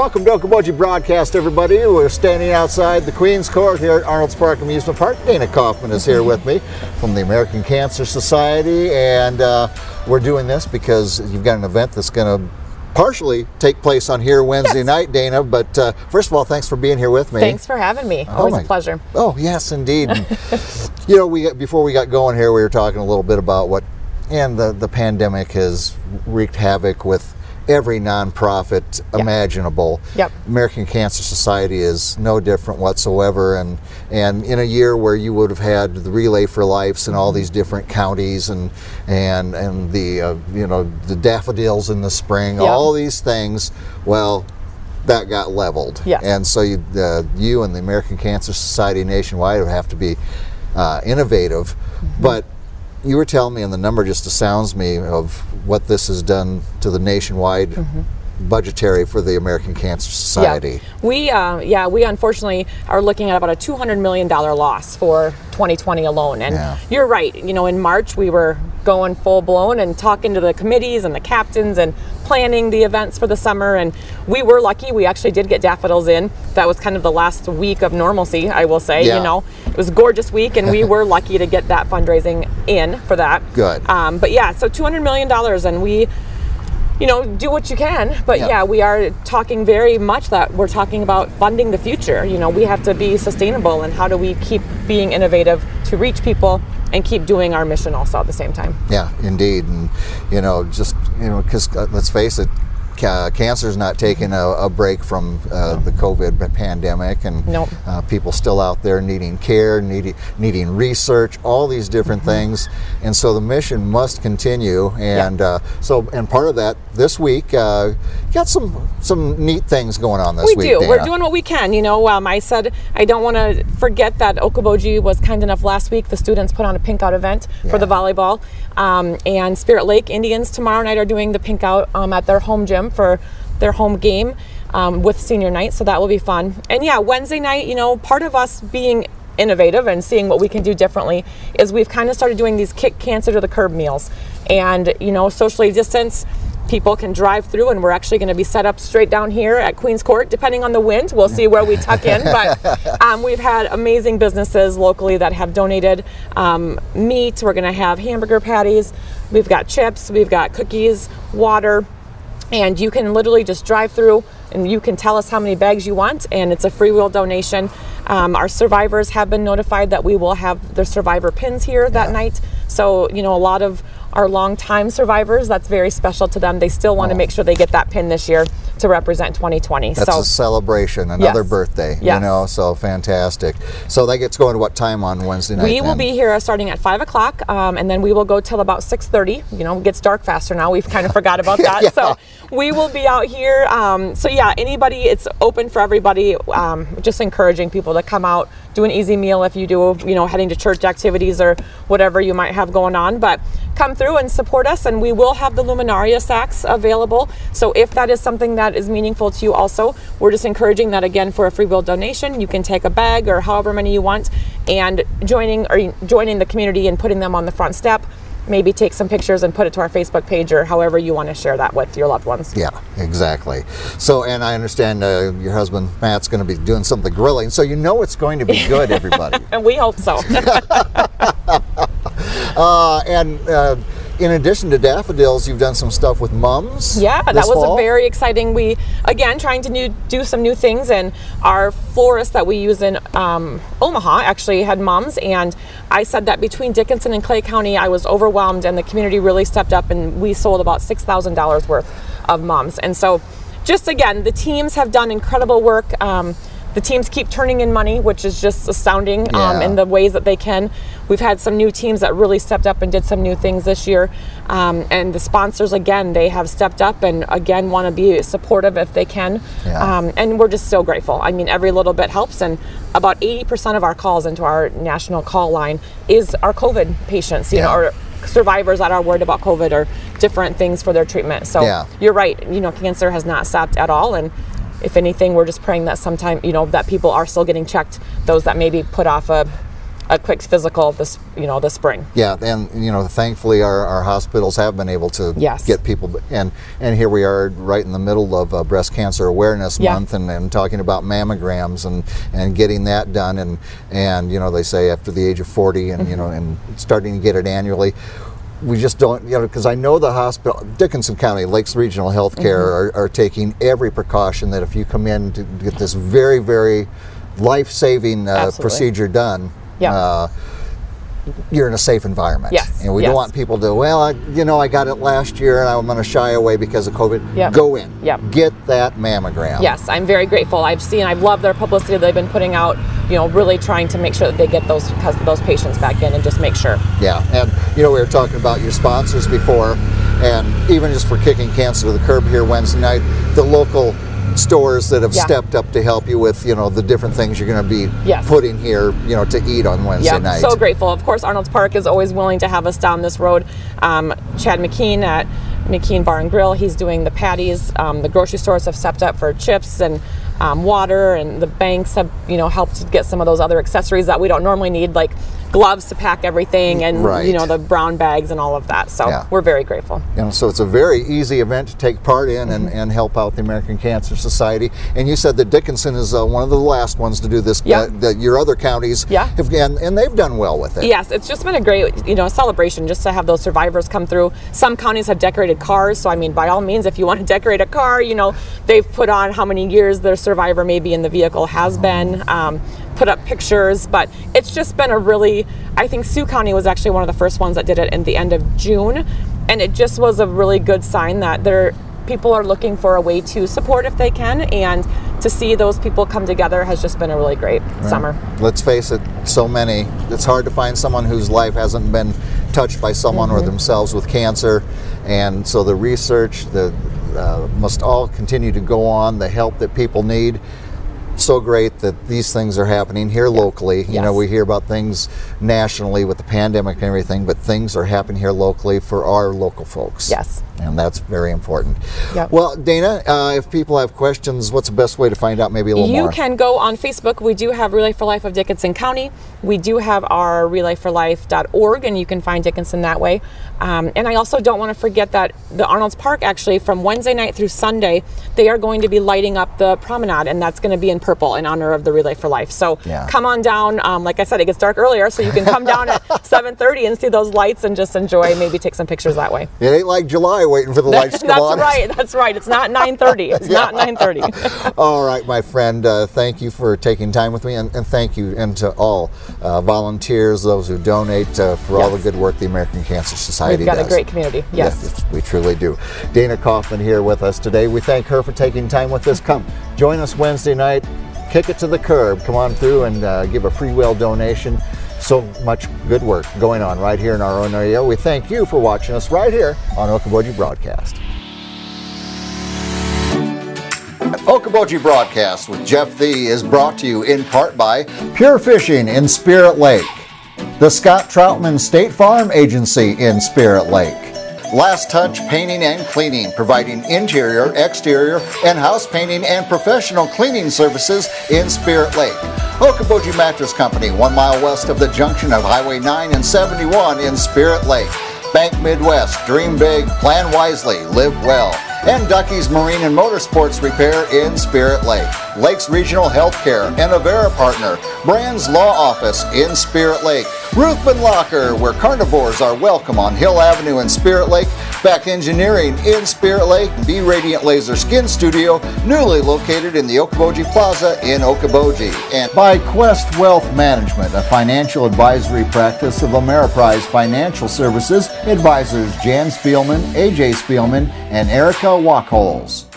Welcome to Okoboji Broadcast, everybody. We're standing outside the Queen's Court here at Arnold's Park Amusement Park. Dana Kaufman is here with me from the American Cancer Society, and uh, we're doing this because you've got an event that's going to partially take place on here Wednesday Yes. night, Dana. But uh, first of all, thanks for being here with me. Thanks for having me. Always my- a pleasure. Oh yes, indeed. You know, we before we got going here, we were talking a little bit about what, and the the pandemic has wreaked havoc with every nonprofit imaginable. Yep. American Cancer Society is no different whatsoever, and and in a year where you would have had the Relay for Life's in Mm-hmm. all these different counties, and and and the uh, you know the daffodils in the spring, Yep. all these things. Well. That got leveled, Yes. and so you, uh, you and the American Cancer Society nationwide would have to be uh, innovative. Mm-hmm. But you were telling me, and the number just astounds me of what this has done to the nationwide budgetary for the American Cancer Society. Mm-hmm. Yeah. We, uh, yeah, we unfortunately are looking at about a $200 million loss for 2020 alone. And Yeah. you're right. You know, in March, we were going full blown and talking to the committees and the captains and planning the events for the summer. And we were lucky. We actually did get daffodils in. That was kind of the last week of normalcy, I will say. Yeah. You know, it was a gorgeous week, and we were lucky to get that fundraising in for that. Good. Um, but yeah, so $200 million, and we you know, do what you can. But Yeah. yeah. we are talking very much that we're talking about funding the future. You know, we have to be sustainable and how do we keep being innovative to reach people and keep doing our mission also at the same time. Yeah, indeed, and you know, just you know, because uh, let's face it, ca- cancer's not taking a, a break from uh, the COVID pandemic, and Nope. uh, people still out there needing care, needing needing research, all these different Mm-hmm. things, and so the mission must continue. And uh, so, and part of that this week, uh, got some some neat things going on this we week. do. We're doing what we can. You know, um, I said I don't want to forget that Okoboji was kind enough last week. The students put on a pink out event Yeah. for the volleyball, um, and Spirit Lake Indians tomorrow night are doing the pink out um, at their home gym for their home game um, with senior night. So that will be fun. And yeah, Wednesday night. You know, part of us being innovative and seeing what we can do differently is we've kind of started doing these kick cancer to the curb meals, and you know, socially distance people can drive through and we're actually going to be set up straight down here at queens court depending on the wind we'll see where we tuck in but um, we've had amazing businesses locally that have donated um, meat we're going to have hamburger patties we've got chips we've got cookies water and you can literally just drive through and you can tell us how many bags you want and it's a free will donation um, our survivors have been notified that we will have the survivor pins here that Yeah. night so you know a lot of our long-time survivors that's very special to them they still want to Oh. make sure they get that pin this year to represent 2020 That's so a celebration, another Yes. birthday. You know, so fantastic. So that gets going to what time on Wednesday night? we will then? be here starting at five o'clock, um, and then we will go till about six thirty. You know, it gets dark faster now. We've kind of forgot about that, Yeah. so we will be out here. Um, so yeah, anybody, it's open for everybody. Um, just encouraging people to come out, do an easy meal if you do, you know, heading to church activities or whatever you might have going on. But come through and support us, and we will have the Luminaria sacks available. So if that is something that is meaningful to you, also, we're just encouraging that again for a free will donation. You can take a bag or however many you want, and joining or joining the community and putting them on the front step. Maybe take some pictures and put it to our Facebook page or however you want to share that with your loved ones. Yeah, exactly. So, and I understand uh, your husband Matt's going to be doing some of the grilling, so you know it's going to be good, everybody. And we hope so. uh, and uh, in addition to daffodils, you've done some stuff with mums. Yeah, that was fall? a very exciting. We again trying to new, do some new things, and our florist that we use in um, Omaha actually had mums, and I said that between Dickinson and Clay County, I was overwhelmed, and the community really stepped up, and we sold about six thousand dollars worth of mums, and so just again, the teams have done incredible work. Um, the teams keep turning in money, which is just astounding um, in the ways that they can. We've had some new teams that really stepped up and did some new things this year. Um, and the sponsors, again, they have stepped up and again want to be supportive if they can. Yeah. Um, and we're just so grateful. I mean, every little bit helps. And about 80% of our calls into our national call line is our COVID patients, you Yeah. know, or survivors that are worried about COVID or different things for their treatment. So Yeah. you're right. You know, cancer has not stopped at all. And if anything, we're just praying that sometime, you know, that people are still getting checked. Those that maybe put off a a quick physical this you know this spring. Yeah, and you know, thankfully our, our hospitals have been able to Yes. get people, and and here we are right in the middle of uh, Breast Cancer Awareness Yeah. Month, and, and talking about mammograms and and getting that done, and and you know they say after the age of 40, and you know, and starting to get it annually. We just don't, you know, because I know the hospital, Dickinson County, Lakes Regional Healthcare, are, are taking every precaution that if you come in to get this very, very life-saving uh, procedure done, Yeah. uh, you're in a safe environment. Yes, And we yes. don't want people to, well, I, you know, I got it last year and I'm going to shy away because of COVID. Yep. Go in. Yep. Get that mammogram. Yes, I'm very grateful. I've seen, I've loved their publicity they've been putting out. You know, really trying to make sure that they get those those patients back in and just make sure. Yeah. And, you know, we were talking about your sponsors before, and even just for kicking cancer to the curb here Wednesday night, the local stores that have Yeah. stepped up to help you with, you know, the different things you're going to be Yes. putting here, you know, to eat on Wednesday night. Yeah, night. so grateful. Of course, Arnold's Park is always willing to have us down this road. Um, Chad McKean at McKean Bar and Grill, he's doing the patties. Um, the grocery stores have stepped up for chips and um, water, and the banks have, you know, helped get some of those other accessories that we don't normally need, like gloves to pack everything, and Right. you know the brown bags and all of that. So Yeah. we're very grateful. Know, so it's a very easy event to take part in and, Mm-hmm. and help out the American Cancer Society. And you said that Dickinson is uh, one of the last ones to do this. Yeah. Uh, that your other counties Yeah. have, and, and they've done well with it. Yes, it's just been a great, you know, celebration just to have those survivors come through. Some counties have decorated cars, so I mean, by all means, if you want to decorate a car, you know, they've put on how many years their survivor maybe in the vehicle has been. Um, put up pictures, but it's just been a really. I think Sioux County was actually one of the first ones that did it in the end of June, and it just was a really good sign that there people are looking for a way to support if they can, and to see those people come together has just been a really great summer. Let's face it, so many. It's hard to find someone whose life hasn't been touched by someone Mm-hmm. or themselves with cancer, and so the research the uh, must all continue to go on. The help that people need. So great that these things are happening here locally. You know, we hear about things nationally with the pandemic and everything, but things are happening here locally for our local folks. Yes. And that's very important. Yep. Well, Dana, uh, if people have questions, what's the best way to find out maybe a little You more? You can go on Facebook. We do have Relay for Life of Dickinson County. We do have our relayforlife.org, and you can find Dickinson that way. Um, and I also don't want to forget that the Arnold's Park, actually, from Wednesday night through Sunday, they are going to be lighting up the promenade, and that's going to be in purple in honor of the Relay for Life. So Yeah. come on down. Um, like I said, it gets dark earlier, so you can come down at 7:30 and see those lights and just enjoy. Maybe take some pictures that way. It ain't like July waiting for the lights to come that's on. right. That's right. It's not 9:30. It's not 9:30. All right, my friend. Uh, thank you for taking time with me, and, and thank you, and to all uh, volunteers, those who donate uh, for all the good work the American Cancer Society does. We've got does. a great community. Yes. Yes, we truly do. Dana Kaufman here with us today. We thank her for taking time with us. Come join us Wednesday night. Kick it to the curb. Come on through and uh, give a free will donation. So much good work going on right here in our own area. We thank you for watching us right here on Okoboji Broadcast. Okoboji Broadcast with Jeff Thee is brought to you in part by Pure Fishing in Spirit Lake, the Scott Troutman State Farm Agency in Spirit Lake, Last Touch Painting and Cleaning, providing interior, exterior, and house painting and professional cleaning services in Spirit Lake. Okoboji Mattress Company, one mile west of the junction of Highway 9 and 71 in Spirit Lake. Bank Midwest, dream big, plan wisely, live well. And Ducky's Marine and Motorsports Repair in Spirit Lake. Lakes Regional Healthcare and Avera Partner. Brands Law Office in Spirit Lake. Ruthven Locker, where carnivores are welcome on Hill Avenue in Spirit Lake. Back Engineering in Spirit Lake. B Radiant Laser Skin Studio, newly located in the Okoboji Plaza in Okoboji. And by Quest Wealth Management, a financial advisory practice of Ameriprise Financial Services, advisors Jan Spielman, AJ Spielman, and Erica Wachholz.